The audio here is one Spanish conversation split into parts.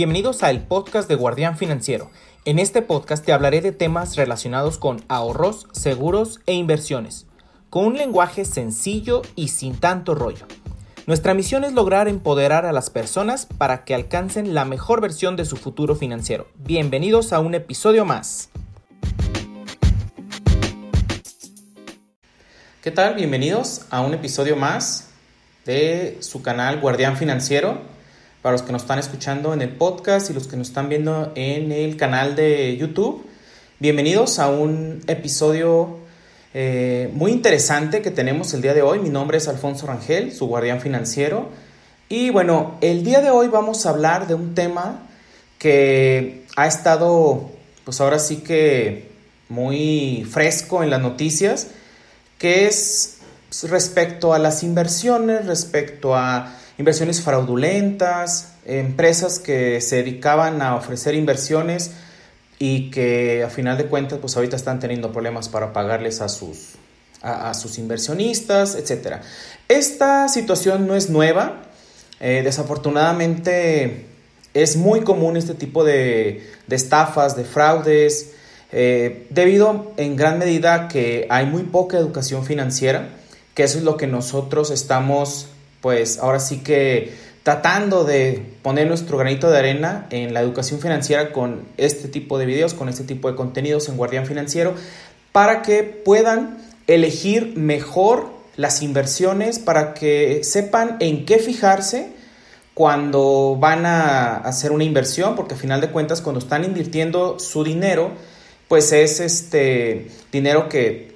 Bienvenidos a el podcast de Guardián Financiero. En este podcast te hablaré de temas relacionados con ahorros, seguros e inversiones, con un lenguaje sencillo y sin tanto rollo. Nuestra misión es lograr empoderar a las personas para que alcancen la mejor versión de su futuro financiero. Bienvenidos a un episodio más. ¿Qué tal? Bienvenidos a un episodio más de su canal Guardián Financiero. Para los que nos están escuchando en el podcast y los que nos están viendo en el canal de YouTube, bienvenidos a un episodio eh, muy interesante que tenemos el día de hoy. Mi nombre es Alfonso Rangel, su guardián financiero. Y bueno, el día de hoy vamos a hablar de un tema que ha estado, pues ahora sí que muy fresco en las noticias, que es respecto a las inversiones, respecto a inversiones fraudulentas, empresas que se dedicaban a ofrecer inversiones y que a final de cuentas pues ahorita están teniendo problemas para pagarles a sus, a, sus inversionistas, etc. Esta situación no es nueva, eh, desafortunadamente es muy común este tipo de, estafas, de fraudes, eh, debido en gran medida que hay muy poca educación financiera, que eso es lo que nosotros estamos pues ahora sí que tratando de poner nuestro granito de arena en la educación financiera con este tipo de videos, con este tipo de contenidos en Guardián Financiero, para que puedan elegir mejor las inversiones, para que sepan en qué fijarse cuando van a hacer una inversión, porque a final de cuentas cuando están invirtiendo su dinero, pues es este dinero que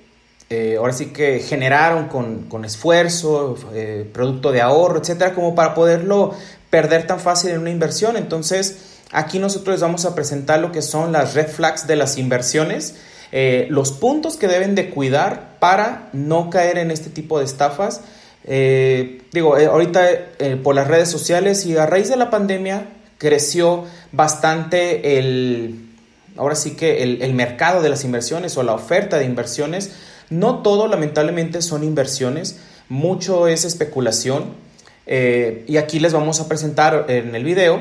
eh, ahora sí que generaron con, esfuerzo, eh, producto de ahorro, etcétera, como para poderlo perder tan fácil en una inversión. Entonces, aquí nosotros les vamos a presentar lo que son las red flags de las inversiones, eh, los puntos que deben de cuidar para no caer en este tipo de estafas. digo, ahorita por las redes sociales y a raíz de la pandemia creció bastante el, ahora sí que el mercado de las inversiones o la oferta de inversiones no todo, lamentablemente, son inversiones, mucho es especulación. Eh, y aquí les vamos a presentar en el video,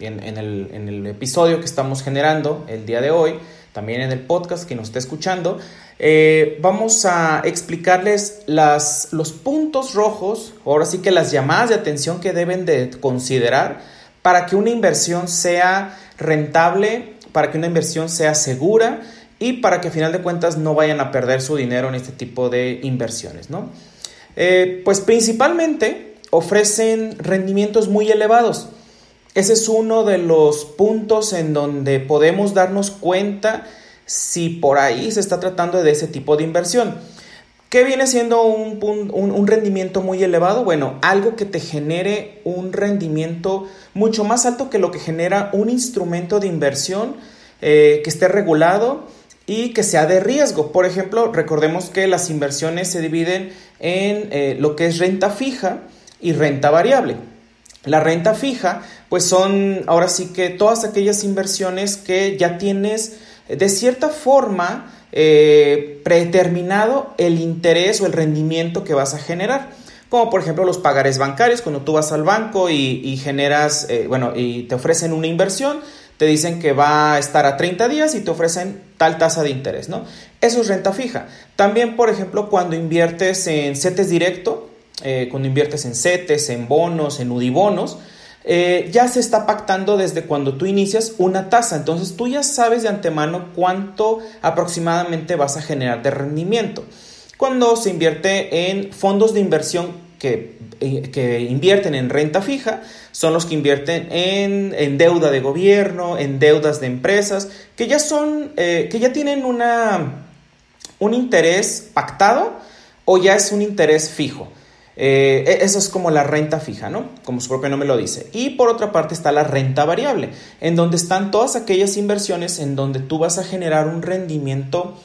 en, el, episodio que estamos generando el día de hoy, también en el podcast que nos está escuchando, eh, vamos a explicarles los puntos rojos, ahora sí que las llamadas de atención que deben de considerar para que una inversión sea rentable, para que una inversión sea segura y para que a final de cuentas no vayan a perder su dinero en este tipo de inversiones, ¿no? Eh, pues principalmente ofrecen rendimientos muy elevados. Ese es uno de los puntos en donde podemos darnos cuenta si por ahí se está tratando de ese tipo de inversión. ¿Qué viene siendo un, un, rendimiento muy elevado? Bueno, algo que te genere un rendimiento mucho más alto que lo que genera un instrumento de inversión eh, que esté regulado y que sea de riesgo. Por ejemplo, recordemos que las inversiones se dividen en eh, lo que es renta fija y renta variable. La renta fija, pues son ahora sí que todas aquellas inversiones que ya tienes eh, de cierta forma eh, predeterminado el interés o el rendimiento que vas a generar. Como por ejemplo los pagares bancarios, cuando tú vas al banco y, generas, bueno, y te ofrecen una inversión, te dicen que va a estar a 30 días y te ofrecen tal tasa de interés, ¿no? Eso es renta fija. También, por ejemplo, cuando inviertes en CETES directo, eh, cuando inviertes en CETES, en bonos, en UDIBonos, eh, ya se está pactando desde cuando tú inicias una tasa. Entonces tú ya sabes de antemano cuánto aproximadamente vas a generar de rendimiento. Cuando se invierte en fondos de inversión que, eh, que, invierten en renta fija son los que invierten en, deuda de gobierno, en deudas de empresas, que ya son, eh, que ya tienen una, un interés pactado o ya es un interés fijo. Eh, e, eso es como la renta fija, ¿no? Como su propio nombre lo dice. Y por otra parte está la renta variable, en donde están todas aquellas inversiones en donde tú vas a generar un rendimiento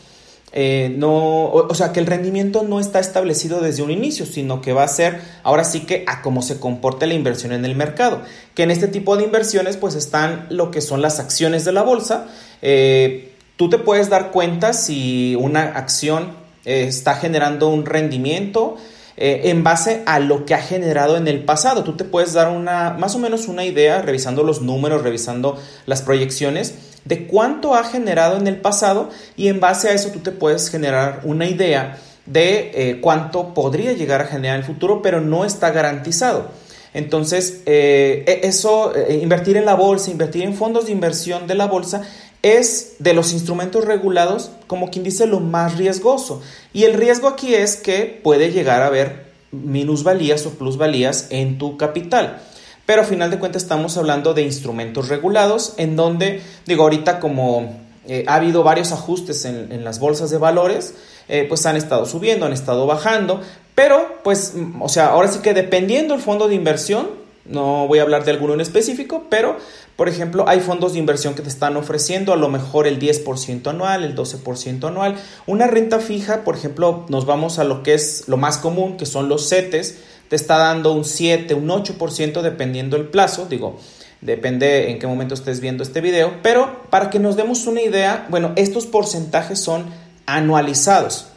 eh, no, o, sea, que el rendimiento no está establecido desde un inicio, sino que va a ser ahora sí que a cómo se comporte la inversión en el mercado. Que en este tipo de inversiones pues están lo que son las acciones de la bolsa. Eh, tú te puedes dar cuenta si una acción eh, está generando un rendimiento en base a lo que ha generado en el pasado. Tú te puedes dar una, más o menos una idea, revisando los números, revisando las proyecciones, de cuánto ha generado en el pasado y en base a eso tú te puedes generar una idea de eh, cuánto podría llegar a generar en el futuro, pero no está garantizado. Entonces, eh, e, eso, invertir en la bolsa, invertir en fondos de inversión de la bolsa, es de los instrumentos regulados, como quien dice, lo más riesgoso. Y el riesgo aquí es que puede llegar a haber minusvalías o plusvalías en tu capital. Pero a final de cuentas estamos hablando de instrumentos regulados en donde, digo, ahorita como eh, ha habido varios ajustes en, las bolsas de valores, eh, pues han estado subiendo, han estado bajando, pero pues, o sea, ahora sí que dependiendo el fondo de inversión, no voy a hablar de alguno en específico, pero por ejemplo hay fondos de inversión que te están ofreciendo a lo mejor el 10% anual, el 12% anual. Una renta fija, por ejemplo, nos vamos a lo que es lo más común, que son los CETES, te está dando un 7, un 8% dependiendo el plazo, digo, depende en qué momento estés viendo este video, pero para que nos demos una idea, bueno, estos porcentajes son anualizados.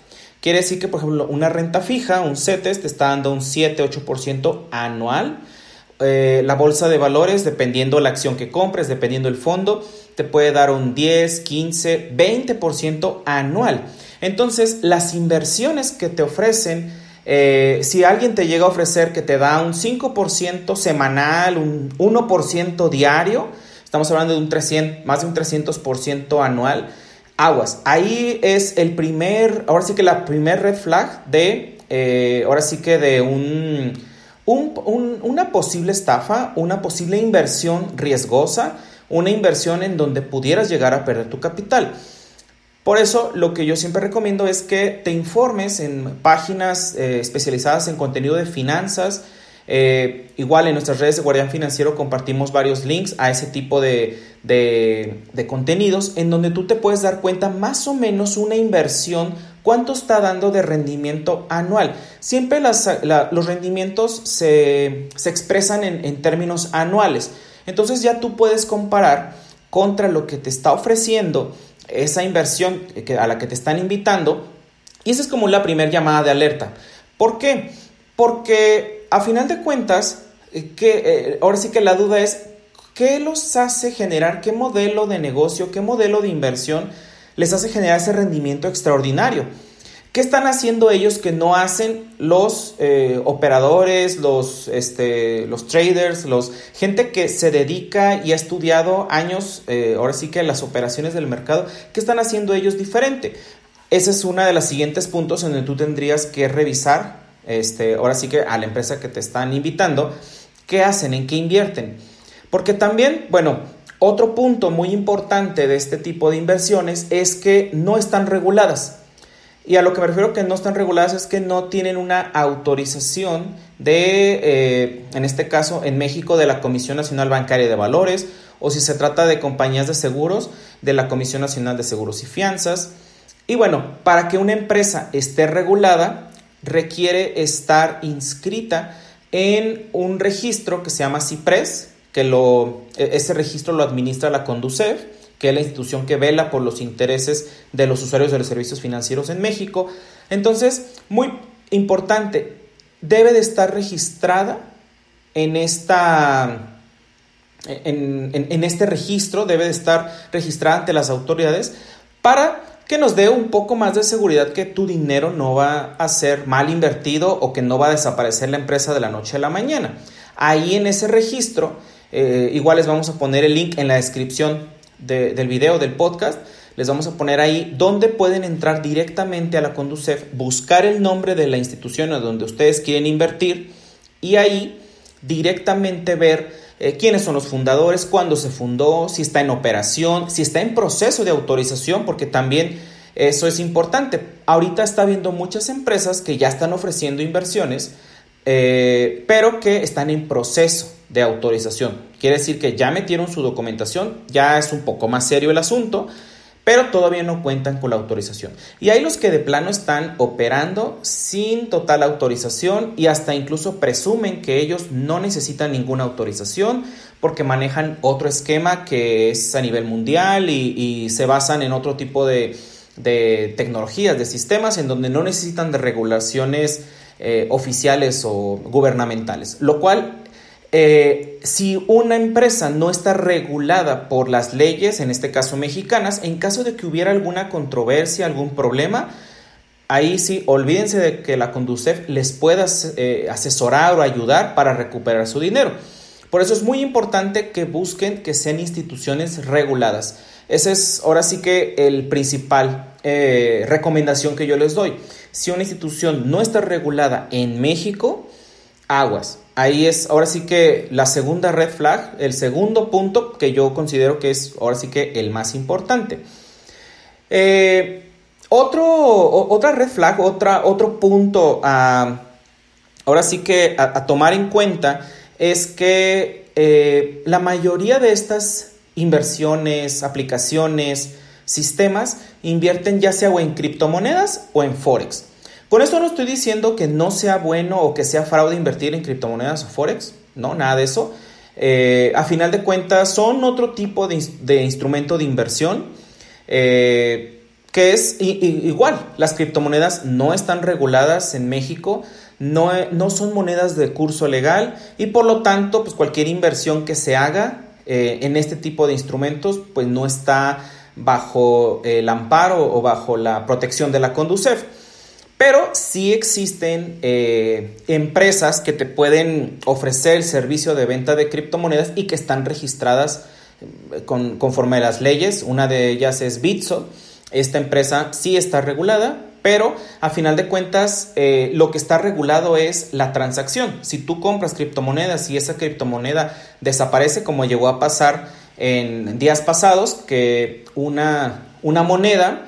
Quiere decir que, por ejemplo, una renta fija, un CETES, te está dando un 7-8% anual eh, la bolsa de valores, dependiendo la acción que compres, dependiendo el fondo, te puede dar un 10, 15, 20% anual. Entonces, las inversiones que te ofrecen, eh, si alguien te llega a ofrecer que te da un 5% semanal, un 1% diario, estamos hablando de un 300, más de un 300% anual, aguas. Ahí es el primer, ahora sí que la primer red flag de, eh, ahora sí que de un una posible estafa, una posible inversión riesgosa, una inversión en donde pudieras llegar a perder tu capital. Por eso lo que yo siempre recomiendo es que te informes en páginas eh, especializadas en contenido de finanzas. Eh, igual en nuestras redes de Guardián Financiero compartimos varios links a ese tipo de, de contenidos en donde tú te puedes dar cuenta más o menos una inversión ¿Cuánto está dando de rendimiento anual? Siempre los rendimientos se, expresan en, términos anuales. Entonces ya tú puedes comparar contra lo que te está ofreciendo esa inversión a la que te están invitando. Y esa es como la primera llamada de alerta. ¿Por qué? Porque a final de cuentas, eh, que, eh, ahora sí que la duda es, ¿qué los hace generar? ¿Qué modelo de negocio? ¿Qué modelo de inversión? les hace generar ese rendimiento extraordinario. ¿Qué están haciendo ellos que no hacen los eh, operadores, los, este, los traders, los, gente que se dedica y ha estudiado años, eh, ahora sí que las operaciones del mercado, ¿qué están haciendo ellos diferente? Ese es uno de los siguientes puntos en donde tú tendrías que revisar, este, ahora sí que a la empresa que te están invitando, qué hacen, en qué invierten. Porque también, bueno, otro punto muy importante de este tipo de inversiones es que no están reguladas. Y a lo que me refiero que no están reguladas es que no tienen una autorización de, eh, en este caso, en México, de la Comisión Nacional Bancaria de Valores, o si se trata de compañías de seguros, de la Comisión Nacional de Seguros y Fianzas. Y bueno, para que una empresa esté regulada, requiere estar inscrita en un registro que se llama CIPRES, que lo, e, ese registro lo administra la Conducef, que es la institución que vela por los intereses de los usuarios de los servicios financieros en México. Entonces, muy importante, debe de estar registrada en esta... En, en, este registro debe de estar registrada ante las autoridades para que nos dé un poco más de seguridad que tu dinero no va a ser mal invertido o que no va a desaparecer la empresa de la noche a la mañana. Ahí en ese registro eh, igual les vamos a poner el link en la descripción del video, del podcast. Les vamos a poner ahí donde pueden entrar directamente a la Conducef, buscar el nombre de la institución a donde ustedes quieren invertir y ahí directamente ver eh, quiénes son los fundadores, cuándo se fundó, si está en operación, si está en proceso de autorización, porque también eso es importante. Ahorita está habiendo muchas empresas que ya están ofreciendo inversiones, eh, pero que están en proceso de autorización. Quiere decir que ya metieron su documentación, ya es un poco más serio el asunto, pero todavía no cuentan con la autorización. Y hay los que de plano están operando sin total autorización y hasta incluso presumen que ellos no necesitan ninguna autorización porque manejan otro esquema que es a nivel mundial y, se basan en otro tipo de, tecnologías, de sistemas en donde no necesitan de regulaciones eh, oficiales o gubernamentales, lo cual eh, si una empresa no está regulada por las leyes, en este caso mexicanas, en caso de que hubiera alguna controversia, algún problema, ahí sí, olvídense de que la Conducef les pueda eh, asesorar o ayudar para recuperar su dinero. Por eso es muy importante que busquen que sean instituciones reguladas. Ese es ahora sí que el principal eh, recomendación que yo les doy. Si una institución no está regulada en México, aguas. Ahí es ahora sí que la segunda red flag, el segundo punto que yo considero que es ahora sí que el más importante. Eh, otro, otra red flag, otra, otro punto ahora sí que a, tomar en cuenta es que eh, la mayoría de estas inversiones, aplicaciones, sistemas invierten ya sea o en criptomonedas o en forex. Con esto no estoy diciendo que no sea bueno o que sea fraude invertir en criptomonedas o forex, no, nada de eso. Eh, a final de cuentas son otro tipo de, instrumento de inversión eh, que es igual. Las criptomonedas no están reguladas en México, no, no, son monedas de curso legal y por lo tanto pues cualquier inversión que se haga eh, en este tipo de instrumentos pues no está bajo el amparo o bajo la protección de la Conducef. Pero sí existen eh, empresas que te pueden ofrecer el servicio de venta de criptomonedas y que están registradas eh, conforme a las leyes. Una de ellas es Bitso. Esta empresa sí está regulada, pero a final de cuentas eh, lo que está regulado es la transacción. Si tú compras criptomonedas y esa criptomoneda desaparece como llegó a pasar en días pasados, que una, una moneda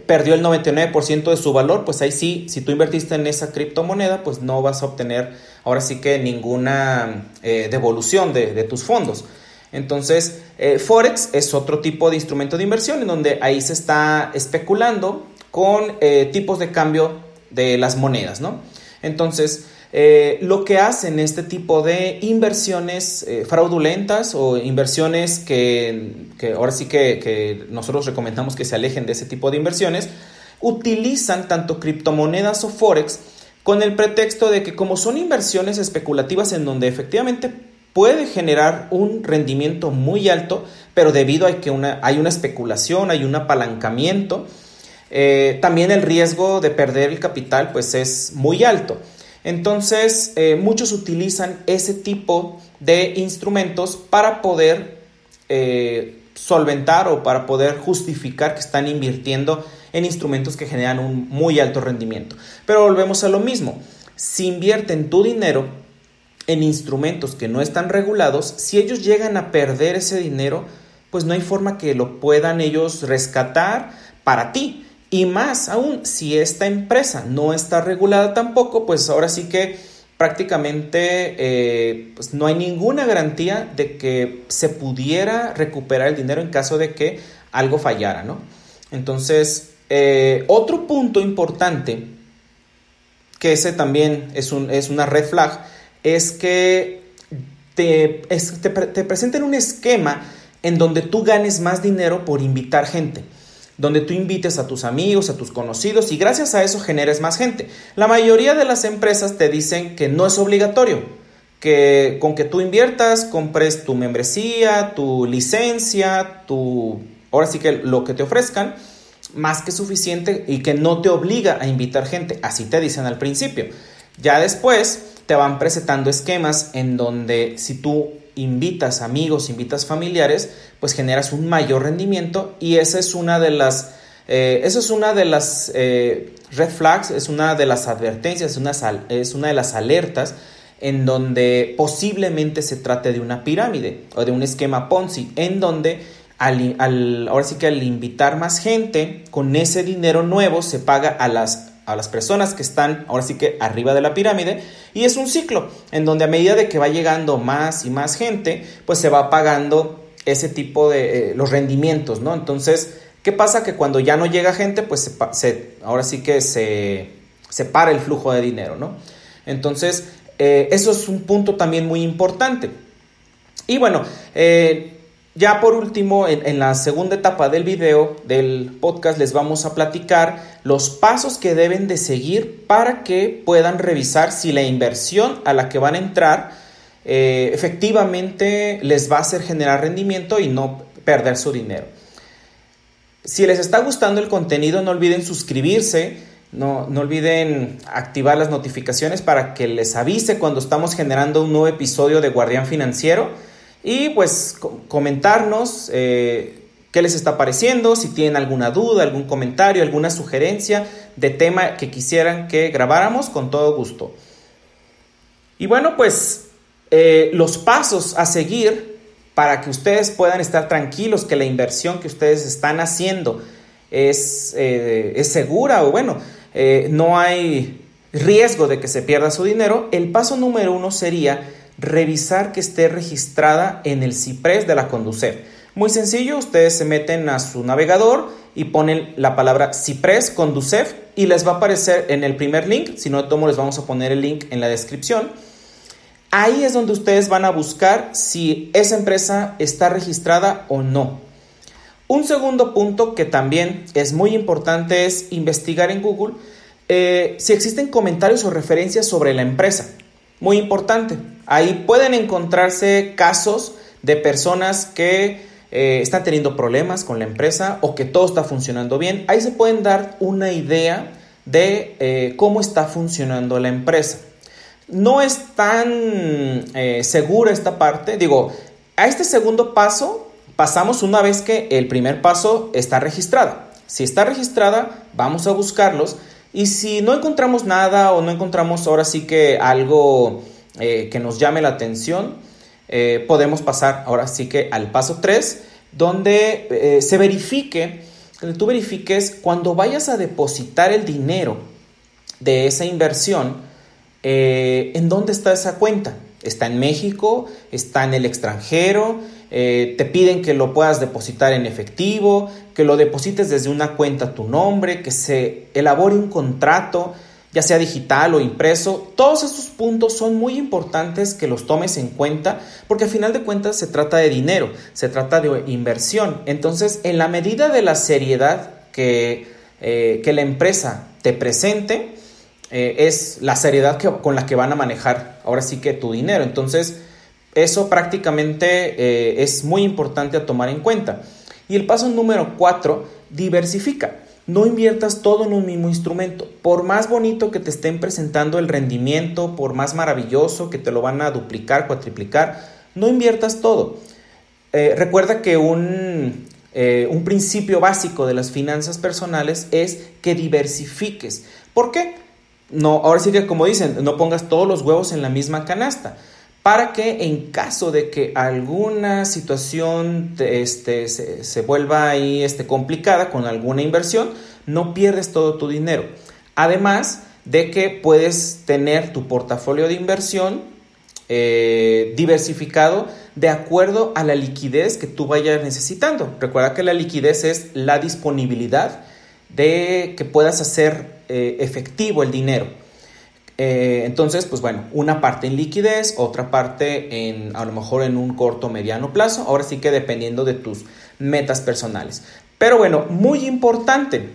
perdió el 99% de su valor, pues ahí sí, si tú invertiste en esa criptomoneda, pues no vas a obtener ahora sí que ninguna eh, devolución de, tus fondos. Entonces, eh, Forex es otro tipo de instrumento de inversión en donde ahí se está especulando con eh, tipos de cambio de las monedas, ¿no? Entonces, eh, lo que hacen este tipo de inversiones eh, fraudulentas o inversiones que, ahora sí que, nosotros recomendamos que se alejen de ese tipo de inversiones, utilizan tanto criptomonedas o forex con el pretexto de que como son inversiones especulativas en donde efectivamente puede generar un rendimiento muy alto, pero debido a que hay una especulación, hay un apalancamiento, eh, también el riesgo de perder el capital pues es muy alto. Entonces, eh, muchos utilizan ese tipo de instrumentos para poder eh, solventar o para poder justificar que están invirtiendo en instrumentos que generan un muy alto rendimiento. Pero volvemos a lo mismo. Si invierten tu dinero en instrumentos que no están regulados, si ellos llegan a perder ese dinero, pues no hay forma que lo puedan ellos rescatar para ti. Y más aún, si esta empresa no está regulada tampoco, pues ahora sí que prácticamente eh, pues no hay ninguna garantía de que se pudiera recuperar el dinero en caso de que algo fallara, ¿no? Entonces, eh, otro punto importante, que ese también es, un, es una red flag, es que te, te, te presenten un esquema en donde tú ganes más dinero por invitar gente donde tú invites a tus amigos, a tus conocidos y gracias a eso generes más gente. La mayoría de las empresas te dicen que no es obligatorio, que con que tú inviertas, compres tu membresía, tu licencia, tu ahora sí que lo que te ofrezcan, más que suficiente y que no te obliga a invitar gente, así te dicen al principio. Ya después te van presentando esquemas en donde si tú invitas amigos, invitas familiares, pues generas un mayor rendimiento y esa es una de las, eh, es una de las eh, red flags, es una de las advertencias, es una, es una de las alertas en donde posiblemente se trate de una pirámide o de un esquema Ponzi, en donde al, al, ahora sí que al invitar más gente, con ese dinero nuevo se paga a las a las personas que están ahora sí que arriba de la pirámide y es un ciclo en donde a medida de que va llegando más y más gente pues se va pagando ese tipo de eh, los rendimientos no entonces qué pasa que cuando ya no llega gente pues se, ahora sí que se, se, para el flujo de dinero no entonces eh, eso es un punto también muy importante. Y bueno eh, ya por último, en, la segunda etapa del video, del podcast, les vamos a platicar los pasos que deben de seguir para que puedan revisar si la inversión a la que van a entrar eh, efectivamente les va a hacer generar rendimiento y no perder su dinero. Si les está gustando el contenido, no olviden suscribirse, no, no olviden activar las notificaciones para que les avise cuando estamos generando un nuevo episodio de Guardián Financiero y pues comentarnos eh, qué les está pareciendo, si tienen alguna duda, algún comentario, alguna sugerencia de tema que quisieran que grabáramos, con todo gusto. Y bueno, pues eh, los pasos a seguir para que ustedes puedan estar tranquilos que la inversión que ustedes están haciendo es, eh, es segura o bueno, no hay riesgo de que se pierda su dinero, el paso número uno sería revisar que esté registrada en el CIPRES de la Conducef. Muy sencillo, ustedes se meten a su navegador y ponen la palabra CIPRES Conducef y les va a aparecer en el primer link, si no tomo les vamos a poner el link en la descripción. Ahí es donde ustedes van a buscar si esa empresa está registrada o no. Un segundo punto que también es muy importante es investigar en Google eh, si existen comentarios o referencias sobre la empresa. Muy importante. Ahí pueden encontrarse casos de personas que eh, están teniendo problemas con la empresa o que todo está funcionando bien. Ahí se pueden dar una idea de eh, cómo está funcionando la empresa. No es tan eh, segura esta parte. Digo, a este segundo paso pasamos una vez que el primer paso está registrada. Si está registrada, vamos a buscarlos. Y si no encontramos nada o no encontramos ahora sí que algo eh, que nos llame la atención, eh, podemos pasar ahora sí que al paso 3, donde eh, se verifique, donde tú verifiques cuando vayas a depositar el dinero de esa inversión, en dónde está esa cuenta. ¿Está en México? ¿Está en el extranjero? Te piden que lo puedas depositar en efectivo, que lo deposites desde una cuenta a tu nombre, que se elabore un contrato ya sea digital o impreso, todos estos puntos son muy importantes que los tomes en cuenta porque al final de cuentas se trata de dinero, se trata de inversión. Entonces, en la medida de la seriedad que, eh, que la empresa te presente, eh, es la seriedad con la que van a manejar ahora sí que tu dinero. Entonces, eso prácticamente eh, es muy importante a tomar en cuenta. Y el paso número cuatro, diversifica. No inviertas todo en un mismo instrumento. Por más bonito que te estén presentando el rendimiento, por más maravilloso que te lo van a duplicar, cuatriplicar, no inviertas todo. Eh, recuerda que un, eh, un principio básico de las finanzas personales es que diversifiques. ¿Por qué? No, ahora sí que como dicen, no pongas todos los huevos en la misma canasta para que en caso de que alguna situación este, se, vuelva ahí este, complicada con alguna inversión, no pierdes todo tu dinero. Además de que puedes tener tu portafolio de inversión eh, diversificado de acuerdo a la liquidez que tú vayas necesitando. Recuerda que la liquidez es la disponibilidad de que puedas hacer eh, efectivo el dinero. Eh, entonces, pues bueno, una parte en liquidez, otra parte en a lo mejor en un corto mediano plazo, ahora sí que dependiendo de tus metas personales. Pero bueno, muy importante,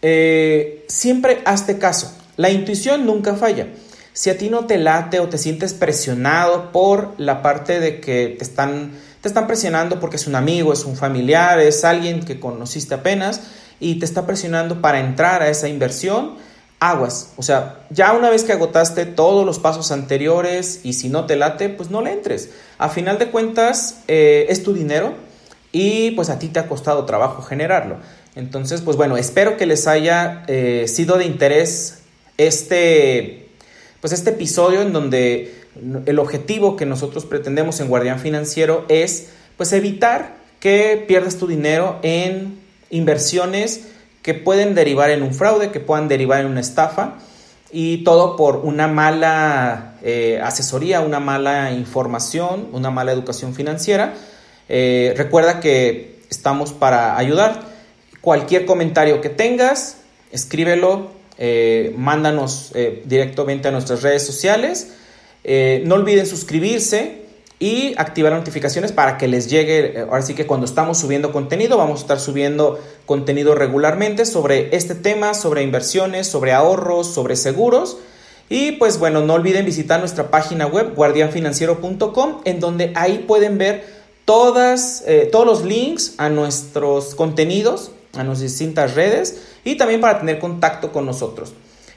eh, siempre hazte caso, la intuición nunca falla. Si a ti no te late o te sientes presionado por la parte de que te están, te están presionando porque es un amigo, es un familiar, es alguien que conociste apenas y te está presionando para entrar a esa inversión, aguas. O sea, ya una vez que agotaste todos los pasos anteriores y si no te late, pues no le entres. A final de cuentas, eh, es tu dinero y pues a ti te ha costado trabajo generarlo. Entonces, pues bueno, espero que les haya eh, sido de interés este, pues este episodio en donde el objetivo que nosotros pretendemos en Guardián Financiero es pues evitar que pierdas tu dinero en inversiones que pueden derivar en un fraude, que puedan derivar en una estafa y todo por una mala eh, asesoría, una mala información, una mala educación financiera. Eh, recuerda que estamos para ayudar. Cualquier comentario que tengas, escríbelo, eh, mándanos directamente a nuestras redes sociales. no olviden suscribirse y activar notificaciones para que les llegue, eh, ahora sí que cuando estamos subiendo contenido, vamos a estar subiendo contenido regularmente sobre este tema, sobre inversiones, sobre ahorros, sobre seguros. Y pues bueno, no olviden visitar nuestra página web guardianfinanciero.com en donde ahí pueden ver todas, eh, todos los links a nuestros contenidos, a nuestras distintas redes y también para tener contacto con nosotros.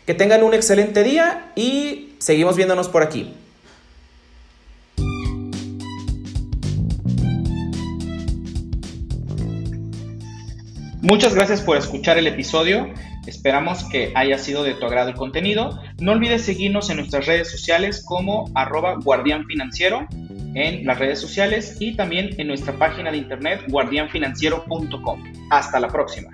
Que tengan un excelente día y seguimos viéndonos por aquí. Muchas gracias por escuchar el episodio. Esperamos que haya sido de tu agrado el contenido. No olvides seguirnos en nuestras redes sociales como arroba guardián en las redes sociales y también en nuestra página de internet guardianfinanciero.com. Hasta la próxima.